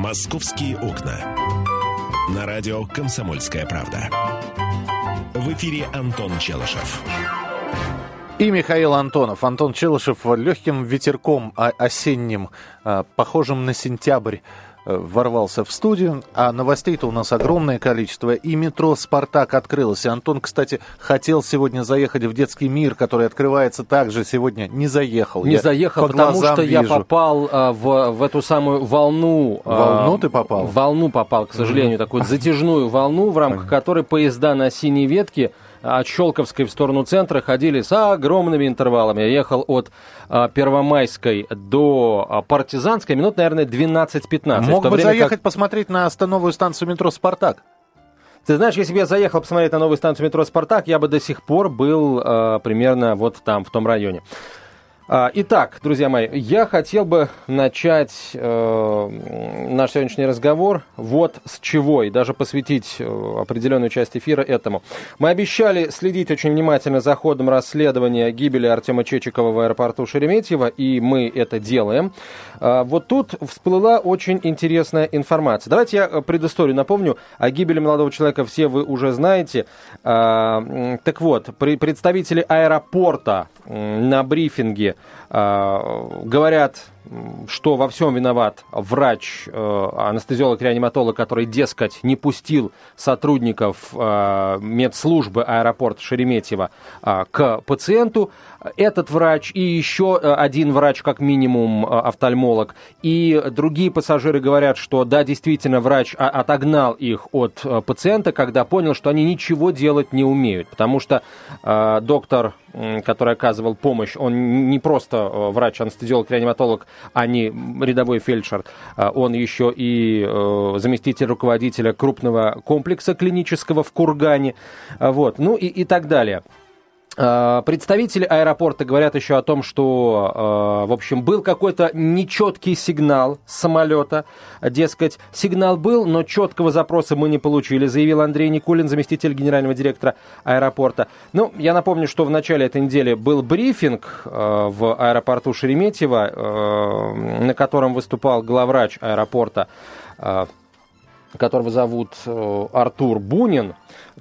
«Московские окна». На радио «Комсомольская правда». В эфире Антон Челышев. И Михаил Антонов. Антон Челышев легким ветерком осенним, а, похожим на сентябрь, ворвался в студию, а новостей-то у нас огромное количество. И метро «Спартак» открылось. И Антон, кстати, хотел сегодня заехать в детский мир, который открывается также сегодня. Не заехал. Не я заехал, потому что вижу. я попал а, в, в эту самую волну. Волну а, ты попал? Волну попал, к сожалению, такую затяжную волну, в рамках которой поезда на синей ветке от Щелковской в сторону центра ходили с огромными интервалами. Я ехал от а, Первомайской до а, Партизанской минут, наверное, 12-15. Мог бы заехать как... посмотреть на новую станцию метро «Спартак». Ты знаешь, если бы я заехал посмотреть на новую станцию метро «Спартак», я бы до сих пор был э, примерно вот там, в том районе. А, итак, друзья мои, я хотел бы начать э, наш сегодняшний разговор вот с чего, и даже посвятить э, определенную часть эфира этому. Мы обещали следить очень внимательно за ходом расследования гибели Артема Чечикова в аэропорту Шереметьево, и мы это делаем. А, вот тут всплыла очень интересная информация. Давайте я предысторию напомню. О гибели молодого человека все вы уже знаете. А, так вот, представители аэропорта на брифинге говорят, что во всем виноват врач, э, анестезиолог-реаниматолог, который, дескать, не пустил сотрудников э, медслужбы аэропорта Шереметьево э, к пациенту. Этот врач и еще один врач, как минимум, офтальмолог. И другие пассажиры говорят, что да, действительно, врач отогнал их от пациента, когда понял, что они ничего делать не умеют. Потому что доктор который оказывал помощь, он не просто врач-анестезиолог-реаниматолог, а не рядовой фельдшер. А он еще и э, заместитель руководителя крупного комплекса клинического в Кургане. Вот. Ну и, и так далее. А, представители аэропорта говорят еще о том, что, а, в общем, был какой-то нечеткий сигнал самолета. Дескать, сигнал был, но четкого запроса мы не получили, заявил Андрей Никулин, заместитель генерального директора аэропорта. Ну, я напомню, что в начале этой недели был брифинг а, в аэропорту Шереметьево, на котором выступал главврач аэропорта которого зовут э, Артур Бунин.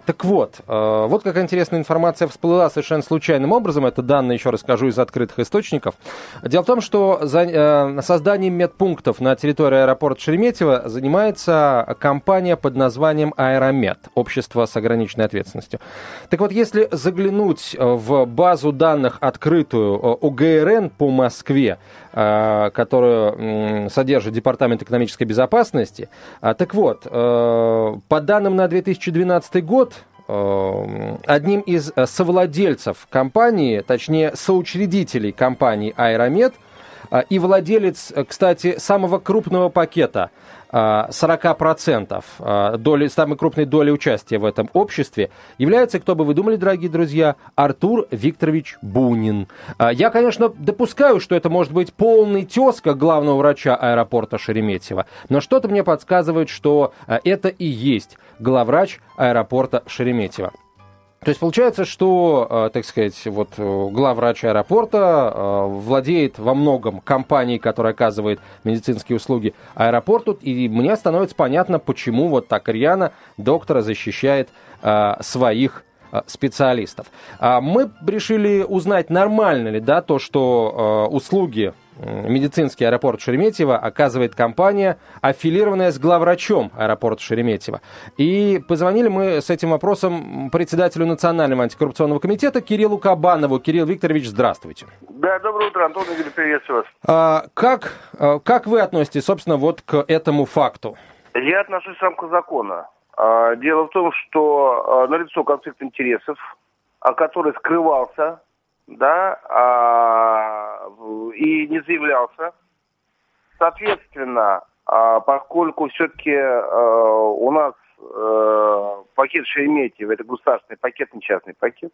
Так вот, э, вот какая интересная информация всплыла совершенно случайным образом. Это данные, еще расскажу, из открытых источников. Дело в том, что за, э, созданием медпунктов на территории аэропорта Шереметьево занимается компания под названием Аэромед, общество с ограниченной ответственностью. Так вот, если заглянуть в базу данных открытую ОГРН по Москве, которую содержит Департамент экономической безопасности, так вот, по данным на 2012 год, Эм, одним из э, совладельцев компании, точнее соучредителей компании Аэромед э, и владелец, э, кстати, самого крупного пакета 40% доли, самой крупной доли участия в этом обществе является, кто бы вы думали, дорогие друзья, Артур Викторович Бунин. Я, конечно, допускаю, что это может быть полный тезка главного врача аэропорта Шереметьево, но что-то мне подсказывает, что это и есть главврач аэропорта Шереметьево. То есть получается, что, э, так сказать, вот э, главврач аэропорта э, владеет во многом компанией, которая оказывает медицинские услуги аэропорту, и мне становится понятно, почему вот так рьяно доктора защищает своих специалистов. А мы решили узнать, нормально ли да, то, что услуги медицинский аэропорт Шереметьево оказывает компания, аффилированная с главврачом аэропорта Шереметьево. И позвонили мы с этим вопросом председателю Национального антикоррупционного комитета Кириллу Кабанову. Кирилл Викторович, здравствуйте. Да, доброе утро, Антон Игорь, приветствую вас. А, как, а, как вы относитесь, собственно, вот к этому факту? Я отношусь в рамках закона. А, дело в том, что а, налицо конфликт интересов, о который скрывался да, а, и не заявлялся. Соответственно, а, поскольку все-таки а, у нас а, пакет Шереметьево, это государственный пакет, не частный пакет,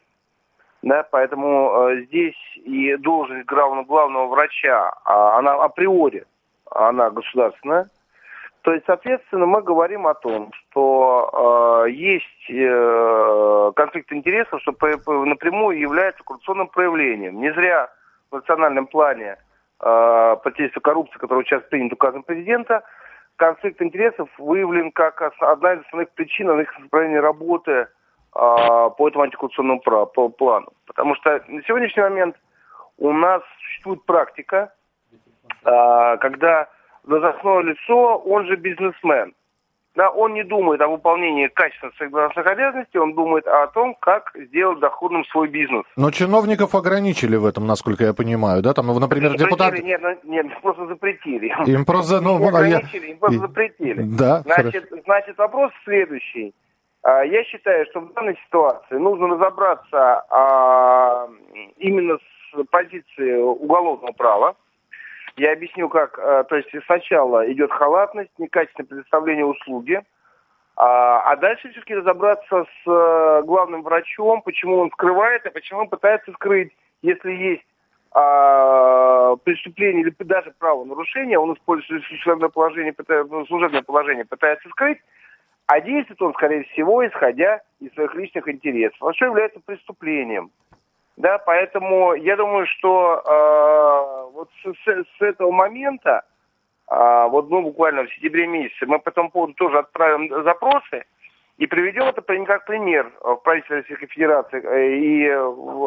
да, поэтому а, здесь и должность главного, главного врача, а, она априори, она государственная, то есть, соответственно, мы говорим о том, что э, есть э, конфликт интересов, что по, по, напрямую является коррупционным проявлением. Не зря в национальном плане э, противодействия коррупции, который сейчас принят указом президента, конфликт интересов выявлен как одна из основных причин их исправления работы а, по этому антикоррупционному плану. Потому что на сегодняшний момент у нас существует практика, а, когда должностное лицо, он же бизнесмен – да, он не думает о выполнении качественно своих должностных обязанностей, он думает о том, как сделать доходным свой бизнес. Но чиновников ограничили в этом, насколько я понимаю, да? Там, ну, например, депутаты... Нет, нет, нет, просто запретили. Им просто, ну, не ограничили, им просто запретили. Да, значит, значит, вопрос следующий. А, я считаю, что в данной ситуации нужно разобраться а, именно с позиции уголовного права, я объясню, как. Э, то есть сначала идет халатность, некачественное предоставление услуги, а, а дальше все-таки разобраться с э, главным врачом, почему он скрывает, а почему он пытается скрыть, если есть а, преступление или даже правонарушение, он использует служебное положение, ну, служебное положение пытается скрыть, а действует он, скорее всего, исходя из своих личных интересов. А что является преступлением? Да, поэтому я думаю, что э, вот с, с, с этого момента, э, вот мы буквально в сентябре месяце, мы по этому поводу тоже отправим запросы и приведем это как пример в правительстве Российской Федерации э, и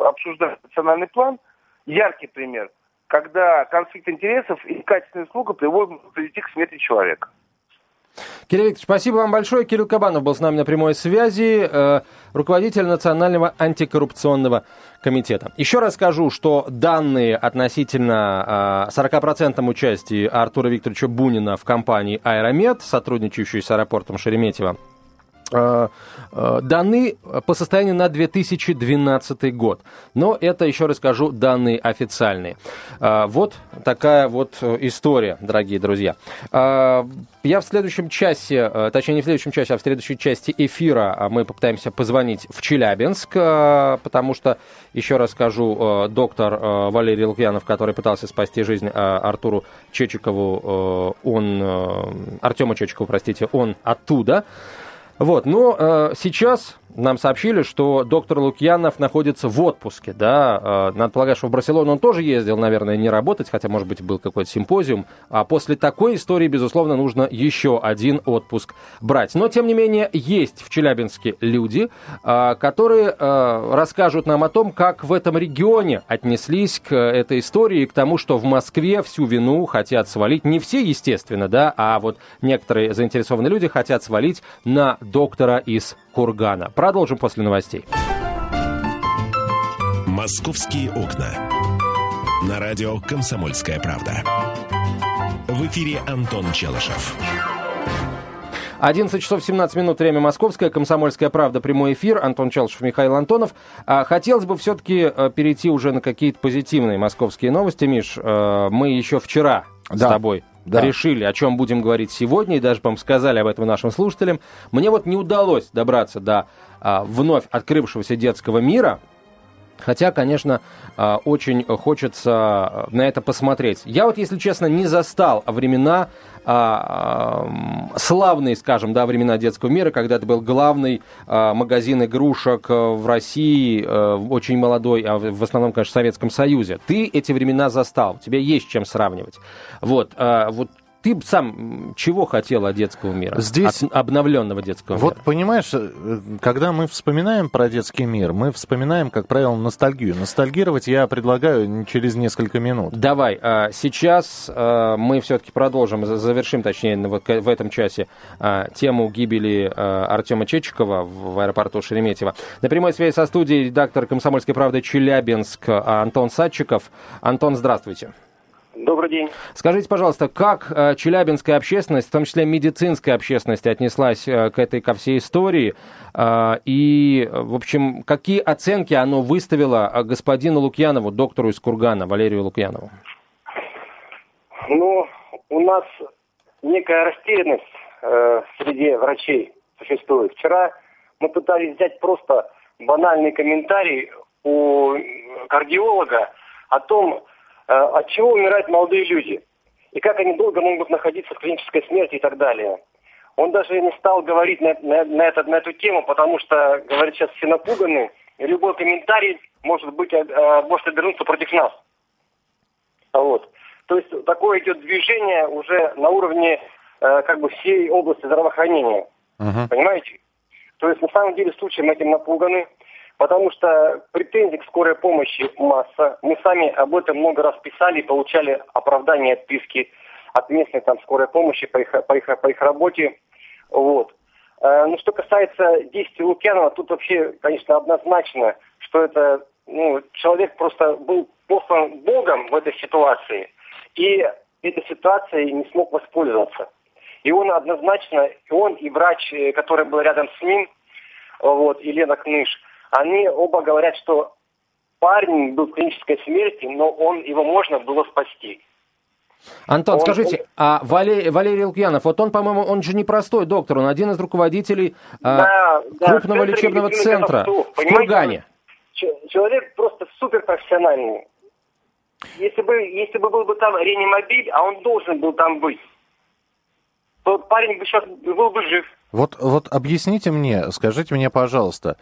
обсуждаем национальный план, яркий пример, когда конфликт интересов и качественная услуга приводят привести к смерти человека. Кирилл Викторович, спасибо вам большое. Кирилл Кабанов был с нами на прямой связи, э, руководитель Национального антикоррупционного комитета. Еще раз скажу, что данные относительно э, 40% участия Артура Викторовича Бунина в компании «Аэромед», сотрудничающей с аэропортом Шереметьево, даны по состоянию на 2012 год. Но это, еще расскажу, данные официальные. Э, вот такая вот история, дорогие друзья. Я в следующем часе, точнее не в следующем часе, а в следующей части эфира мы попытаемся позвонить в Челябинск, потому что, еще раз скажу, доктор Валерий Лукьянов, который пытался спасти жизнь Артуру Чечикову, он, Артему Чечикову, простите, он оттуда. Вот, но э, сейчас нам сообщили, что доктор Лукьянов находится в отпуске, да, э, надо полагать, что в Барселону он тоже ездил, наверное, не работать, хотя, может быть, был какой-то симпозиум, а после такой истории, безусловно, нужно еще один отпуск брать. Но, тем не менее, есть в Челябинске люди, э, которые э, расскажут нам о том, как в этом регионе отнеслись к этой истории и к тому, что в Москве всю вину хотят свалить, не все, естественно, да, а вот некоторые заинтересованные люди хотят свалить на доктора из Кургана. Продолжим после новостей. «Московские окна». На радио «Комсомольская правда». В эфире Антон Челышев. 11 часов 17 минут, время московское, «Комсомольская правда», прямой эфир, Антон Челышев, Михаил Антонов. А, хотелось бы все-таки э, перейти уже на какие-то позитивные московские новости, Миш. Э, мы еще вчера да. с тобой да. решили, о чем будем говорить сегодня, и даже, по-моему, сказали об этом нашим слушателям. Мне вот не удалось добраться до а, вновь открывшегося детского мира, Хотя, конечно, а, очень хочется а, на это посмотреть. Я вот, если честно, не застал времена, славные, скажем, да, времена детского мира, когда это был главный магазин игрушек в России, очень молодой, а в основном, конечно, в Советском Союзе. Ты эти времена застал, у тебя есть чем сравнивать. Вот, вот ты сам чего хотел от детского мира? Здесь... От обновленного детского вот, мира? Вот понимаешь, э, когда мы вспоминаем про детский мир, мы вспоминаем, как правило, ностальгию. Ностальгировать я предлагаю через несколько минут. Давай, а, сейчас а, мы все-таки продолжим, завершим, точнее, в этом часе а, тему гибели Артема Чечикова в аэропорту Шереметьево. На прямой связи со студией редактор «Комсомольской правды» Челябинск Антон Садчиков. Антон, здравствуйте. Добрый день. Скажите, пожалуйста, как э, челябинская общественность, в том числе медицинская общественность, отнеслась э, к этой, ко всей истории? Э, и, в общем, какие оценки оно выставило господину Лукьянову, доктору из Кургана, Валерию Лукьянову? Ну, у нас некая растерянность э, среди врачей существует. Вчера мы пытались взять просто банальный комментарий у кардиолога о том, от чего умирают молодые люди и как они долго могут находиться в клинической смерти и так далее. Он даже не стал говорить на, на, на, это, на эту тему, потому что, говорит, сейчас все напуганы, и любой комментарий может быть, э, может обернуться против нас. Вот. То есть такое идет движение уже на уровне э, как бы всей области здравоохранения. Мгм. Понимаете? То есть на самом деле случаем этим напуганы, потому что претензий к скорой помощи масса. Мы сами об этом много раз писали и получали оправдания, отписки от местной там скорой помощи по их, по их, по их работе. Вот. Э, Ну, что касается действий Лукьянова, тут вообще, конечно, однозначно, что это ну, человек просто был послан Богом в этой ситуации, и этой ситуацией не смог воспользоваться. И он однозначно, и он, и врач, э, который был рядом с ним, вот, и Лена Кныш, они оба говорят, что парень был в клинической смерти, но он, его можно было спасти. Антон, Он- скажите, а Валерий, Валерий Лукьянов, вот он, по-моему, он же не простой доктор, он один из руководителей а, Да, да, крупного центр лечебного центра в? Кургане. Человек просто суперпрофессиональный. Если бы, если бы был бы там реанимобиль, а он должен был там быть, то парень бы сейчас был бы жив. Вот, вот объясните мне, скажите мне, пожалуйста,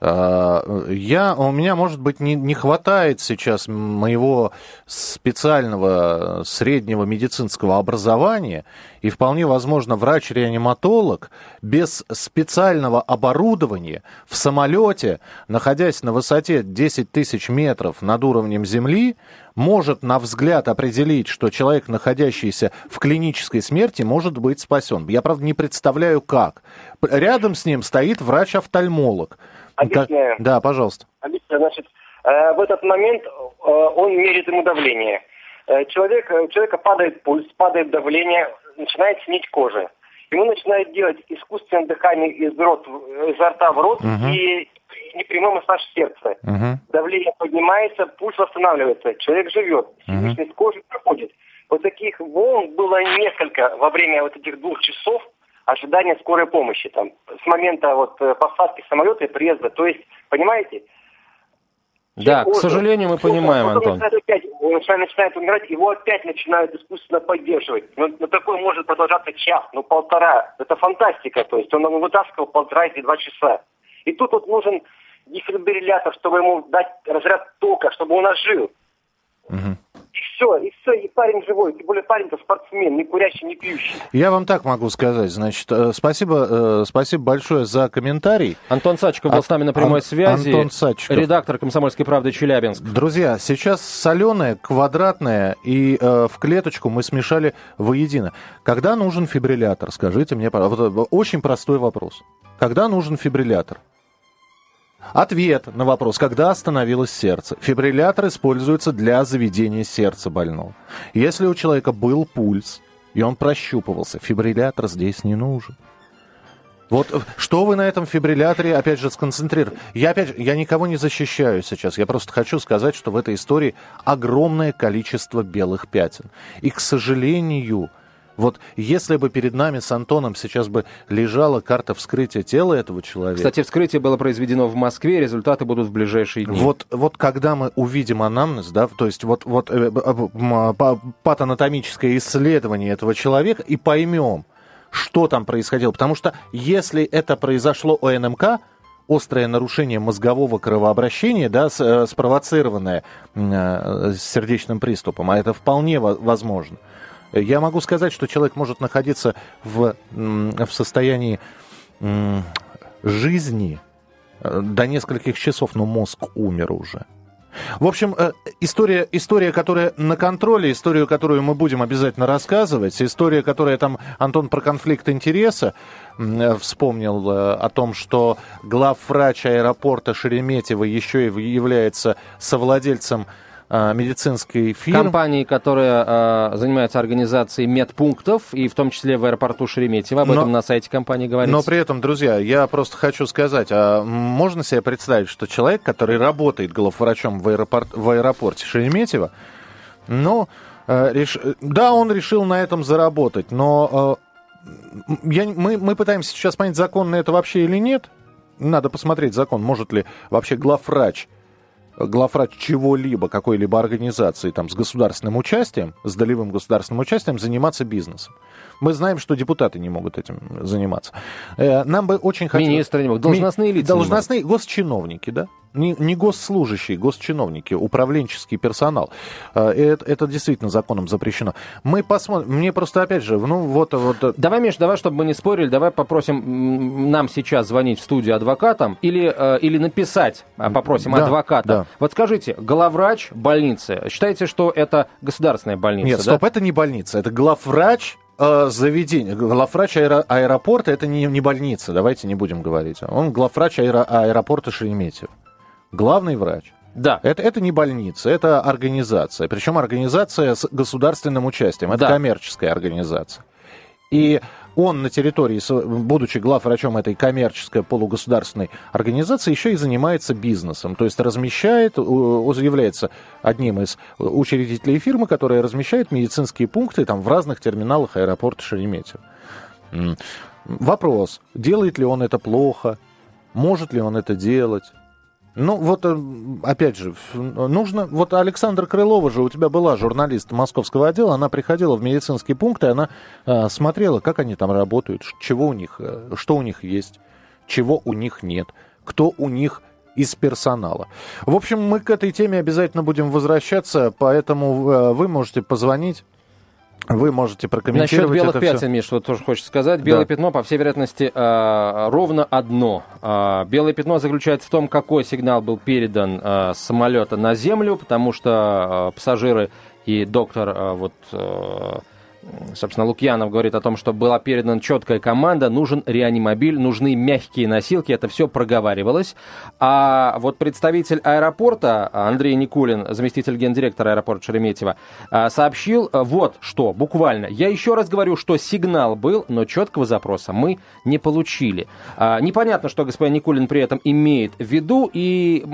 я, у меня, может быть, не, не хватает сейчас моего специального среднего медицинского образования, и вполне возможно врач-реаниматолог без специального оборудования в самолете, находясь на высоте 10 тысяч метров над уровнем земли, может на взгляд определить, что человек, находящийся в клинической смерти, может быть спасен. Я, правда, не представляю, как. Рядом с ним стоит врач-офтальмолог. Объясняю. Как- Да, пожалуйста. Объясняю. Значит, э, в этот момент э, он меряет ему давление. Э, человек, у человека падает пульс, падает давление, начинает снить кожа. Ему начинают делать искусственное дыхание из, рот, изо рта в рот Мгм. и непрямой массаж сердца. Мгм. давление поднимается, пульс восстанавливается, человек живет, Мгм. синусность кожи проходит. Вот таких волн было несколько во время вот этих двух часов ожидания скорой помощи, там, с момента вот э, посадки самолета и приезда. То есть, понимаете? Да, к сожалению, мы понимаем, потом Антон. начинает опять, он начинает, начинает умирать, его опять начинают искусственно поддерживать. Но, но такое может продолжаться час, ну полтора. Это фантастика, то есть он его вытаскивал полтора или два часа. И тут вот нужен дефибриллятор, чтобы ему дать разряд тока, чтобы он ожил. Мгм. Все, и все, и парень живой. Тем более парень-то спортсмен, не курящий, не пьющий. Я вам так могу сказать. Значит, э, спасибо, э, спасибо большое за комментарий. Антон Сачков был Ан- с нами на прямой Ан- связи. Антон Сачков. Редактор «Комсомольской правды» Челябинск. Друзья, сейчас соленое, квадратное и э, в клеточку мы смешали воедино. Когда нужен фибриллятор? Скажите мне, пожалуйста. Вот, э, очень простой вопрос. Когда нужен фибриллятор? Ответ на вопрос, когда остановилось сердце. Фибриллятор используется для заведения сердца больного. Если у человека был пульс, и он прощупывался, фибриллятор здесь не нужен. Вот э, что вы на этом фибрилляторе, опять же, сконцентрированы? Я, опять же, я никого не защищаю сейчас. Я просто хочу сказать, что в этой истории огромное количество белых пятен. И, к сожалению, вот если бы перед нами с Антоном сейчас бы лежала карта вскрытия тела этого человека... Кстати, вскрытие было произведено в Москве, результаты будут в ближайшие дни. Вот, вот когда мы увидим анамнез, да, то есть вот, вот э, па- патанатомическое исследование этого человека и поймем, что там происходило. Потому что если это произошло у НМК, острое нарушение мозгового кровообращения, да, э, спровоцированное э, сердечным приступом, а это вполне во- возможно. Я могу сказать, что человек может находиться в, в состоянии жизни э, до нескольких часов, но мозг умер уже. В общем, э, история, история, которая на контроле, историю, которую мы будем обязательно рассказывать, история, которая там, Антон, про конфликт интереса э, вспомнил о том, что главврач аэропорта Шереметьево еще и является совладельцем медицинской фирмы. Компании, которая э, занимается организацией медпунктов, и в том числе в аэропорту Шереметьево. Об Но- этом на сайте компании говорится. Но при этом, друзья, я просто хочу сказать, а можно себе представить, что человек, который работает главврачом в, аэропорт, в аэропорте Шереметьево, ну, э, реш- да, он решил на этом заработать, но э, я, мы, мы пытаемся сейчас понять, законно это вообще или нет. Надо посмотреть закон, может ли вообще главврач главврач чего-либо, какой-либо организации там, с государственным участием, с долевым государственным участием, заниматься бизнесом. Мы знаем, что депутаты не могут этим заниматься. Э, Нам бы очень хотелось... Министры не могут. Должностные лица Должностные госчиновники, да? Не, не госслужащие, госчиновники, управленческий персонал. Э, это, это действительно законом запрещено. Мы посмотрим, мне просто опять же, ну вот... вот... Э, давай, Миш, давай, чтобы мы не спорили, давай попросим нам сейчас звонить в студию адвокатам или, э, или написать, а, попросим да, адвоката. Да. Вот скажите, главврач больницы, считаете, что это государственная больница? Нет, стоп, да? это не больница, это главврач заведение. Главврач аэро, аэропорта это не, не больница, давайте не будем говорить. Он главврач аэро, аэропорта Шереметьево главный врач. Да. Это, это не больница, это организация. Причем организация с государственным участием. Это да. коммерческая организация. И он на территории, будучи главврачом этой коммерческой полугосударственной организации, еще и занимается бизнесом. То есть размещает, является одним из учредителей фирмы, которая размещает медицинские пункты там, в разных терминалах аэропорта Шереметьево. Вопрос, делает ли он это плохо, может ли он это делать? Ну, вот, э, опять же, нужно... Вот Александра Крылова же, у тебя была журналист московского отдела, она приходила в медицинские пункты, она э, смотрела, как они там работают, чего у них, э, что у них есть, чего у них нет, кто у них из персонала. В общем, мы к этой теме обязательно будем возвращаться, поэтому э, вы можете позвонить вы можете прокомментировать Насчет белых это пятен, все. Миш, что тоже хочется сказать. Белое да. пятно, по всей вероятности, э, ровно одно. Э, белое пятно заключается в том, какой сигнал был передан э, с самолета на землю, потому что пассажиры и доктор вот собственно, Лукьянов говорит о том, что была передана четкая команда, нужен реанимобиль, нужны мягкие носилки, это все проговаривалось. А вот представитель аэропорта Андрей Никулин, заместитель гендиректора аэропорта Шереметьево, а, сообщил вот что, буквально. Я еще раз говорю, что сигнал был, но четкого запроса мы не получили. А, непонятно, что господин Никулин при этом имеет в виду, и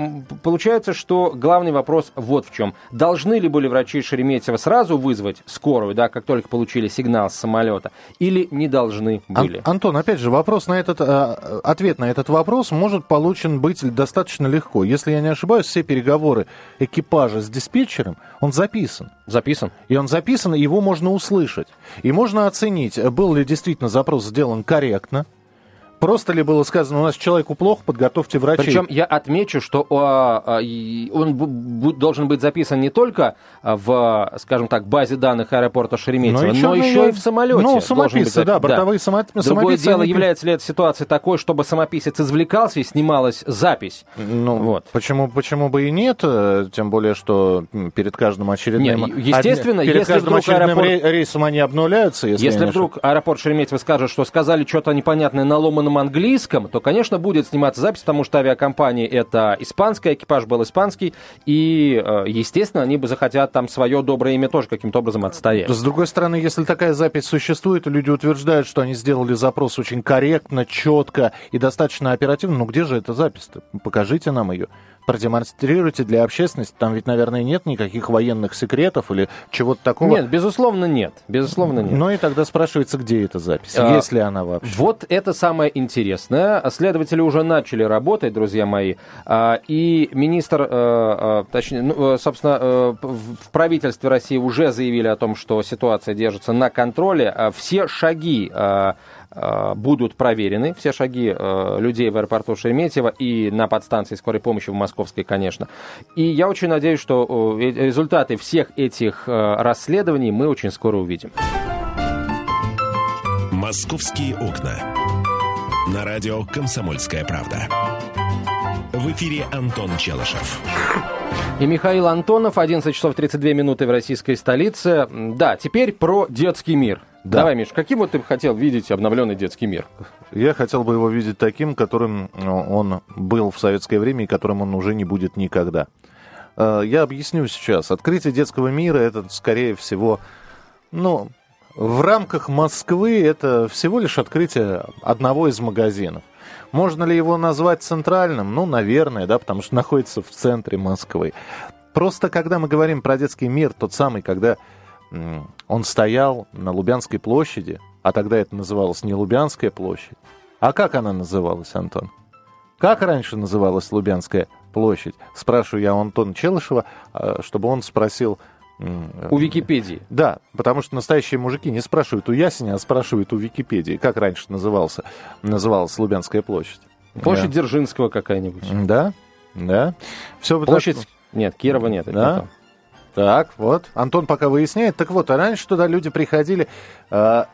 получается, что главный вопрос вот в чем. Должны ли были врачи Шереметьево сразу вызвать скорую, да, как только получили получили сигнал с самолета, или не должны были? Ан- Антон, опять же, вопрос на этот, э, ответ на этот вопрос может получен быть достаточно легко. Если я не ошибаюсь, все переговоры экипажа с диспетчером, он записан. Записан. И он записан, и его можно услышать. И можно оценить, был ли действительно запрос сделан корректно, Просто ли было сказано, у нас человеку плохо, подготовьте врачей? Причем я отмечу, что а, а, он должен быть записан не только в, скажем так, базе данных аэропорта Шереметьево, но еще, но еще и в самолете. Ну, самописцы, да, бортовые да. самописцы. Другое дело, они... является ли эта ситуация такой, чтобы самописец извлекался и снималась запись? Ну, вот. почему, почему бы и нет, э, тем более, что перед каждым очередным... Нет, естественно, перед если каждым очередным аэропорт... рейсом они обнуляются. Если, если вдруг аэропорт Шереметьево скажет, что сказали что-то непонятное на ломаном ломаном английском, то, конечно, будет сниматься запись, потому что авиакомпания это испанская, экипаж был испанский, и, э, естественно, они бы захотят там свое доброе имя тоже каким-то образом отстоять. С другой стороны, если такая запись существует, люди утверждают, что они сделали запрос очень корректно, четко и достаточно оперативно, ну где же эта запись-то? Покажите нам ее продемонстрируйте для общественности. Там ведь, наверное, нет никаких военных секретов или чего-то такого. Нет, безусловно, нет. Безусловно, нет. Ну и тогда спрашивается, где эта запись, а, есть ли она вообще. Вот это самое интересное. Следователи уже начали работать, друзья мои. А, и министр, э, э, точнее, ну, э, собственно, в правительстве России уже заявили о том, что ситуация держится на контроле. А все шаги Э, будут проверены, все шаги э, людей в аэропорту Шереметьево и на подстанции скорой помощи в Московской, конечно. И я очень надеюсь, что э, результаты всех этих расследований мы очень скоро увидим. «Московские окна». На радио «Комсомольская правда». В эфире Антон Челышев. И Михаил Антонов, 11 часов 32 минуты в российской столице. Да, теперь про детский мир. Да. Давай, Миш, каким вот ты бы хотел видеть обновленный детский мир? Я хотел бы его видеть таким, которым э, он был в советское время и которым он уже не будет никогда. Э, я объясню сейчас. Открытие детского мира это, скорее всего, ну, в рамках Москвы это всего лишь открытие одного из магазинов. Можно ли его назвать центральным? Ну, наверное, да, потому что находится в центре Москвы. Просто когда мы говорим про детский мир, тот самый, когда он стоял на Лубянской площади, а тогда это называлось не Лубянская площадь. А как она называлась, Антон? Как раньше называлась Лубянская площадь? Спрашиваю я у Антона Челышева, а, чтобы он спросил... У Википедии. Да, потому что настоящие мужики не спрашивают у Ясеня, а спрашивают у Википедии, как раньше назывался, называлась Лубянская площадь. Площадь да. Дзержинского какая-нибудь. Да? Да? Все Площадь... Нет, Кирова нет. это не Да? то. Так, вот. Антон пока выясняет. Так вот, а раньше туда люди приходили э,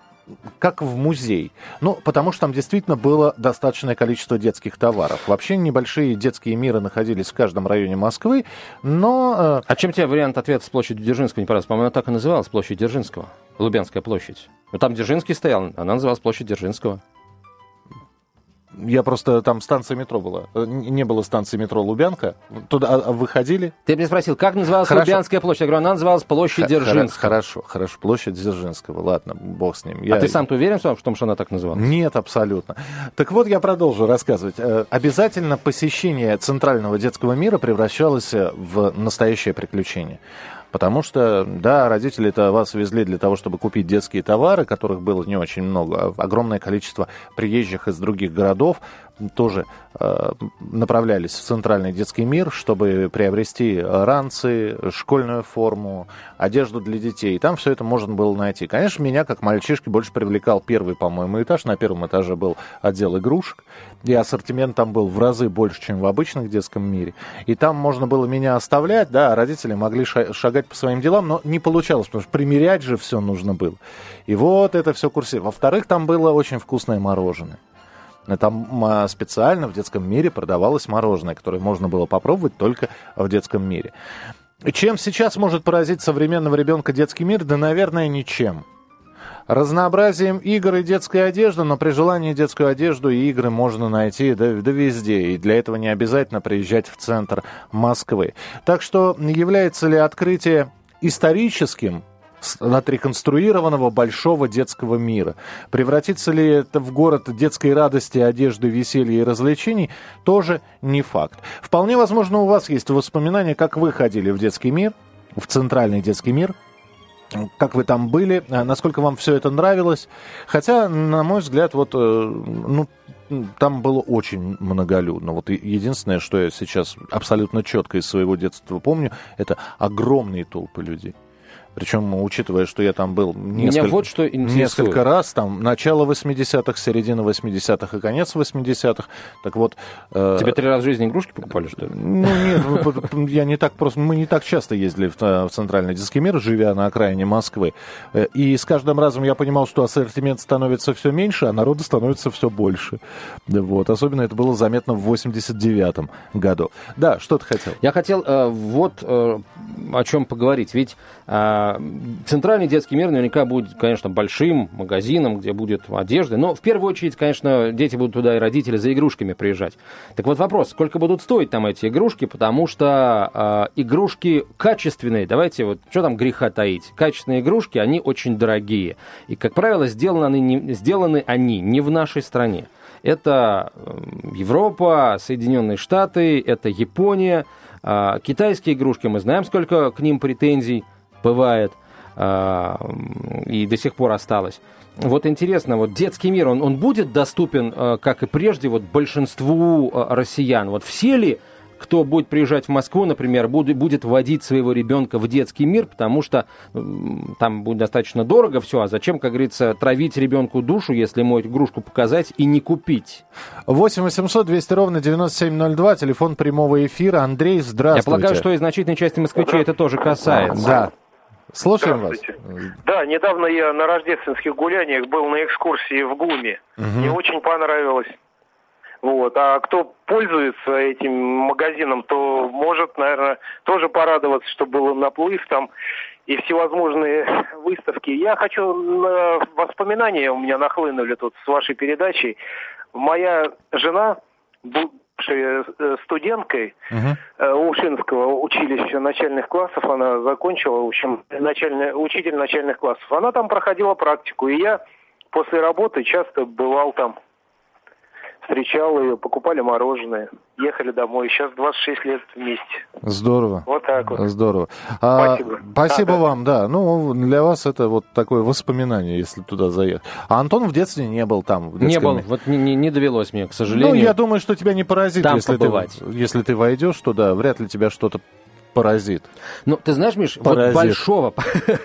как в музей. Ну, потому что там действительно было достаточное количество детских товаров. Вообще небольшие детские миры находились в каждом районе Москвы, но... э, А чем тебе вариант ответа с площадью Дзержинского не понравился? По-моему, она так и называлась, площадь Дзержинского. Лубянская площадь. Ну, там Дзержинский стоял, она называлась площадь Дзержинского. Я просто... Там станция метро была. Э, Не было станции метро Лубянка. Туда а, выходили. Ты меня спросил, как называлась Хорошо. Лубянская площадь? Я говорю, она называлась площадь Дзержинского. Хорошо, хорошо. Площадь Дзержинского. Ладно, бог с ним. А Я- ты сам-то уверен в том, в том, что она так называлась? Нет, абсолютно. Так вот, я продолжу рассказывать. Э, Обязательно посещение центрального детского мира превращалось э, в настоящее приключение. Потому что, да, родители-то вас везли для того, чтобы купить детские товары, которых было не очень много. А Огромное количество приезжих из других городов тоже э, направлялись в центральный детский мир, чтобы приобрести ранцы, школьную форму, одежду для детей. Там все это можно было найти. Конечно, меня, как мальчишки, больше привлекал первый, по-моему, этаж. На первом этаже был отдел игрушек. И ассортимент там был в разы больше, чем в обычном детском мире. И там можно было меня оставлять, да, родители могли ша- шагать по своим делам, но не получалось, потому что примерять же все нужно было. И вот это все курсировало. Во-вторых, там было очень вкусное мороженое. Там а, специально в детском мире продавалось мороженое, которое можно было попробовать только в детском мире. Чем сейчас может поразить современного ребенка детский мир? Да, наверное, ничем. Разнообразием игр и детской одежды, но при желании детскую одежду и игры можно найти да, да везде. И для этого не обязательно приезжать в центр Москвы. Так что является ли открытие историческим с- от реконструированного большого детского мира. Превратится ли это в город детской радости, одежды, веселья и развлечений, тоже не факт. Вполне возможно, у вас есть воспоминания, как вы ходили в детский мир, в центральный детский мир, как вы там были, а, насколько вам все это нравилось. Хотя, на мой взгляд, вот, э, ну, там было очень многолюдно. Вот единственное, что я сейчас абсолютно четко из своего детства помню, это огромные толпы людей. Причем, учитывая, что я там был несколько, вот что несколько раз, там, начало 80-х, середина 80-х и конец 80-х. Так вот... э, Тебе три раза в жизни игрушки покупали, что ли? ну нет, ну, я не так просто, мы не так часто ездили в, э, центральный детский мир, живя на окраине Москвы. Э, И с каждым разом я понимал, что ассортимент становится все меньше, а народу становится все больше. Вот. Особенно это было заметно в 89-м году. Да, что ты хотел? Я хотел э, вот э, о чем поговорить. Ведь э, центральный детский мир наверняка будет, конечно, большим магазином, где будет одежда. Но в первую очередь, конечно, дети будут туда и родители за игрушками приезжать. Так вот вопрос, сколько будут стоить там эти игрушки, потому что э, игрушки качественные, давайте вот, что там греха таить, качественные игрушки, они очень дорогие. И, как правило, сделаны они не, сделаны они не в нашей стране. Это Европа, Соединенные Штаты, это Япония. А, Китайские игрушки, мы знаем, сколько к ним претензий бывает а, и до сих пор осталось. Вот интересно, вот детский мир, он, он будет доступен, э, как и прежде, вот большинству э, россиян? Вот все ли, кто будет приезжать в Москву, например, будет, будет вводить своего ребенка в детский мир, потому что там будет достаточно дорого все, а зачем, как говорится, травить ребенку душу, если ему эту игрушку показать и не купить? 8 800 200 ровно 9702, телефон прямого эфира. Андрей, Я здравствуйте. полагаю, что и значительной части москвичей это тоже касается. Да. Слушаем вас. Да, недавно я на рождественских гуляниях был на экскурсии в ГУМе. Мне очень понравилось. Вот. А кто пользуется этим магазином, то может, наверное, тоже порадоваться, что был наплыв там и всевозможные выставки. Я хочу, на- воспоминания у меня нахлынули тут с вашей передачей. Моя жена, бывшая э, студенткой, Мгм. э, Ушинского училища начальных классов, она закончила, в общем, начальный, учитель начальных классов. Она там проходила практику, и я после работы часто бывал там, встречал ее, покупали мороженое, ехали домой. Сейчас 26 лет вместе. Здорово. Вот так вот. Здорово. А, Спасибо. спасибо Да, да. вам, да. Ну, для вас это вот такое воспоминание, если туда заехать. А Антон в детстве не был там. в Не был, вот не, не- не довелось мне, к сожалению. Ну, я думаю, что тебя не поразит, Там если ты, если ты войдешь туда, вряд ли тебя что-то Паразит. Ну, ты знаешь, Миш, Паразит. вот большого...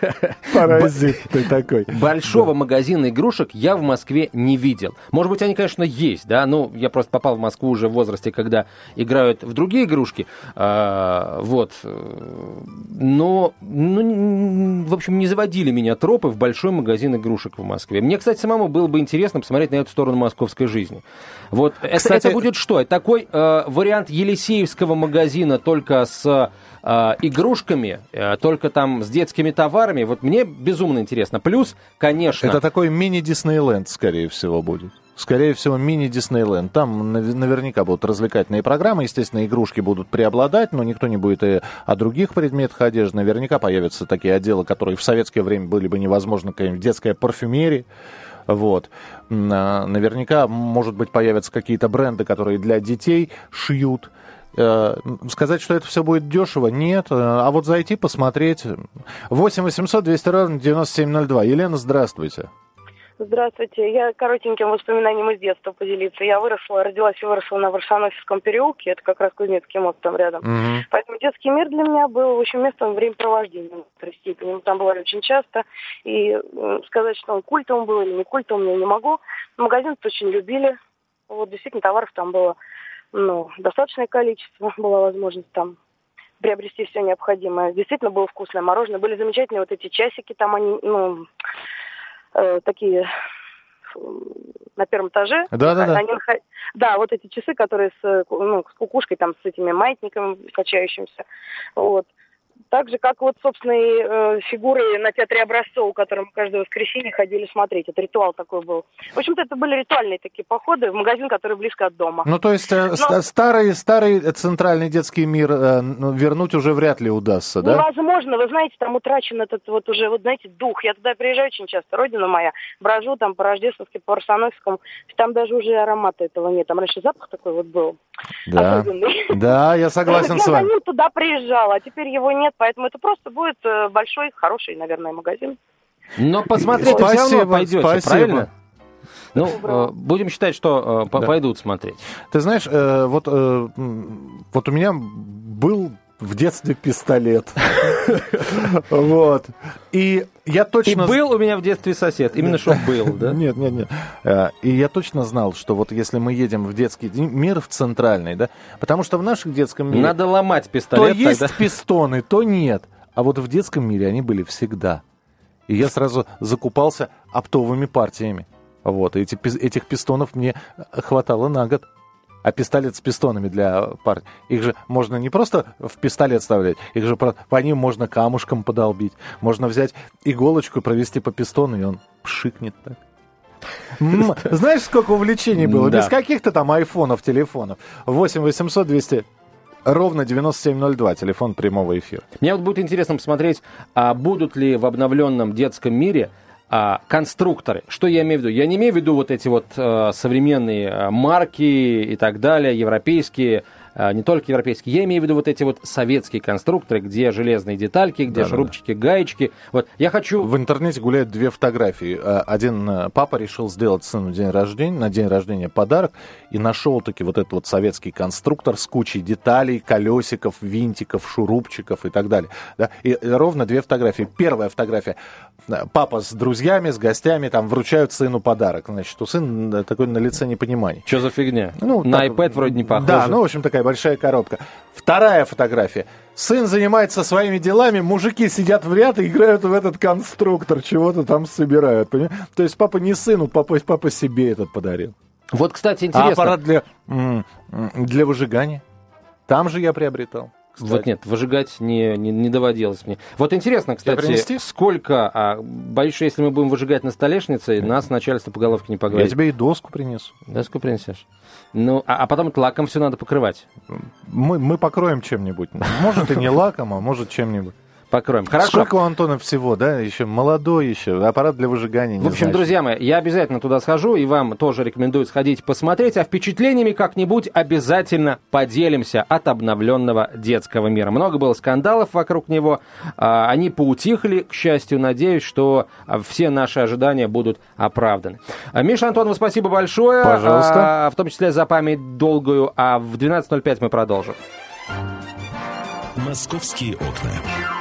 Паразит ты такой. Большого магазина игрушек я в Москве не видел. Может быть, они, конечно, есть, да, ну, я просто попал в Москву уже в возрасте, когда играют в другие игрушки, а, вот. Но, ну, в общем, не заводили меня тропы в большой магазин игрушек в Москве. Мне, кстати, самому было бы интересно посмотреть на эту сторону московской жизни. Вот, это, Кстати- это будет что? Это такой э, вариант Елисеевского магазина только с э, игрушками, э, только там с детскими товарами. Вот мне безумно интересно. Плюс, конечно... Это такой мини-Диснейленд, скорее всего, будет. Скорее всего, мини-Диснейленд. Там нав- наверняка будут развлекательные программы. Естественно, игрушки будут преобладать, но никто не будет и о других предметах одежды. Наверняка появятся такие отделы, которые в советское время были бы невозможны. Какая-нибудь детская парфюмерия. Вот. А, Наверняка, может быть, появятся какие-то бренды, которые для детей шьют. Э, Сказать, что это все будет дешево, нет. А вот зайти, посмотреть. 8 800 200 ровно 9702. Елена, здравствуйте. Здравствуйте. Я коротеньким воспоминанием из детства поделиться. Я выросла, родилась и выросла на Варшановском переулке. Это как раз Кузнецкий мост там рядом. Мгм. Поэтому детский мир для меня был, в общем, местом времяпровождения в некоторой степени. Мы там бывали очень часто. И сказать, что он культовым был или не культовым, я не могу. Магазин очень любили. Вот действительно товаров там было ну, достаточное количество. Была возможность там приобрести все необходимое. Действительно было вкусное мороженое. Были замечательные вот эти часики там, они, ну, э, такие на первом этаже. Да-да-да. Они нахо- Да, вот эти часы, которые с, э, ну, с кукушкой, там, с этими маятниками качающимися. Вот. Так же, как вот, собственно, и э, фигуры на театре Образцова, которые мы каждое воскресенье ходили смотреть. Это ритуал такой был. В общем-то, это были ритуальные такие походы в магазин, который близко от дома. Ну, то есть э, Но- старый, старый центральный детский мир э, ну, вернуть уже вряд ли удастся, да? Невозможно, вы знаете, там утрачен этот вот уже, вот знаете, дух. Я туда приезжаю очень часто, родина моя, брожу там по Рождественски, по Арсановскому, там даже уже аромата этого нет. Там раньше запах такой вот был Да. особенный. Да, я согласен я с вами. ним туда приезжала, а теперь его нет, поэтому это просто будет э, большой, хороший, наверное, магазин. Но посмотреть все равно пойдете, спасибо. правильно? Ну, э, будем считать, что э, по- Да. пойдут смотреть. Ты знаешь, э, вот, э, вот у меня был в детстве пистолет. Вот. И я И точно... был у меня в детстве сосед, именно что был, да? Нет, нет, нет. Э, И я точно знал, что вот если мы едем в детский мир, в центральный, да, потому что в нашем детском мире Надо ломать то пистолет есть тогда. пистоны, то нет. А вот в детском мире они были всегда. И я сразу закупался оптовыми партиями. Вот, и эти, этих пистонов мне хватало на год. А пистолет с пистонами для пар... Их же можно не просто в пистолет вставлять, их же по ним можно камушком подолбить. Можно взять иголочку, провести по пистону, и он пшикнет так. Знаешь, сколько увлечений было? Да. Без каких-то там айфонов, телефонов. 8 800 200 ровно 9702, телефон прямого эфира. Мне вот будет интересно посмотреть, а будут ли в обновленном детском мире а, конструкторы. Что я имею в виду? Я не имею в виду вот эти вот э, современные э, марки и так далее, европейские, не только европейские. Я имею в виду вот эти вот советские конструкторы, где железные детальки, где Да-да-да. шурупчики, гаечки. Вот я хочу... В интернете гуляют две фотографии. Э, Один э, папа решил сделать сыну день рождения, на день рождения подарок, и нашел таки вот этот вот советский конструктор с кучей деталей, колесиков, винтиков, шурупчиков и так далее. Да? И и ровно две фотографии. Первая фотография. э, Папа с друзьями, с гостями, там вручают сыну подарок. Значит, у сына э, такой на лице непонимание. Что за фигня? Ну, на так- iPad вроде не похоже. Да, ну, в общем, такая большая коробка. Вторая фотография. Сын занимается своими делами, мужики сидят в ряд и играют в этот конструктор, чего-то там собирают. понимаешь? То есть папа не сыну, папа, папа себе этот подарил. Вот, кстати, А интересно. аппарат для, для выжигания? Там же я приобретал. Кстати. Вот нет, выжигать не, не, не доводилось мне. Вот интересно, кстати, сколько, а, боюсь, что если мы будем выжигать на столешнице, нас начальство по головке не Я погладит. тебе и доску принесу. Доску принесешь. Ну, а, а потом лаком все надо покрывать. Мы, мы покроем чем-нибудь. Может, и не лаком, а может, чем-нибудь. Покроем. Хорошо. Сколько у Антона всего, да? Еще молодой еще. Аппарат для выжигания. В общем, знаю, друзья мои, я обязательно туда схожу, и вам тоже рекомендую сходить посмотреть, а впечатлениями как-нибудь обязательно поделимся от обновленного детского мира. Много было скандалов вокруг него, а, они поутихли, к счастью, надеюсь, что а, все наши ожидания будут оправданы. А, Миша Антонов, спасибо большое, Пожалуйста. в том числе за память долгую, а в 12.05 мы продолжим. «Московские окна».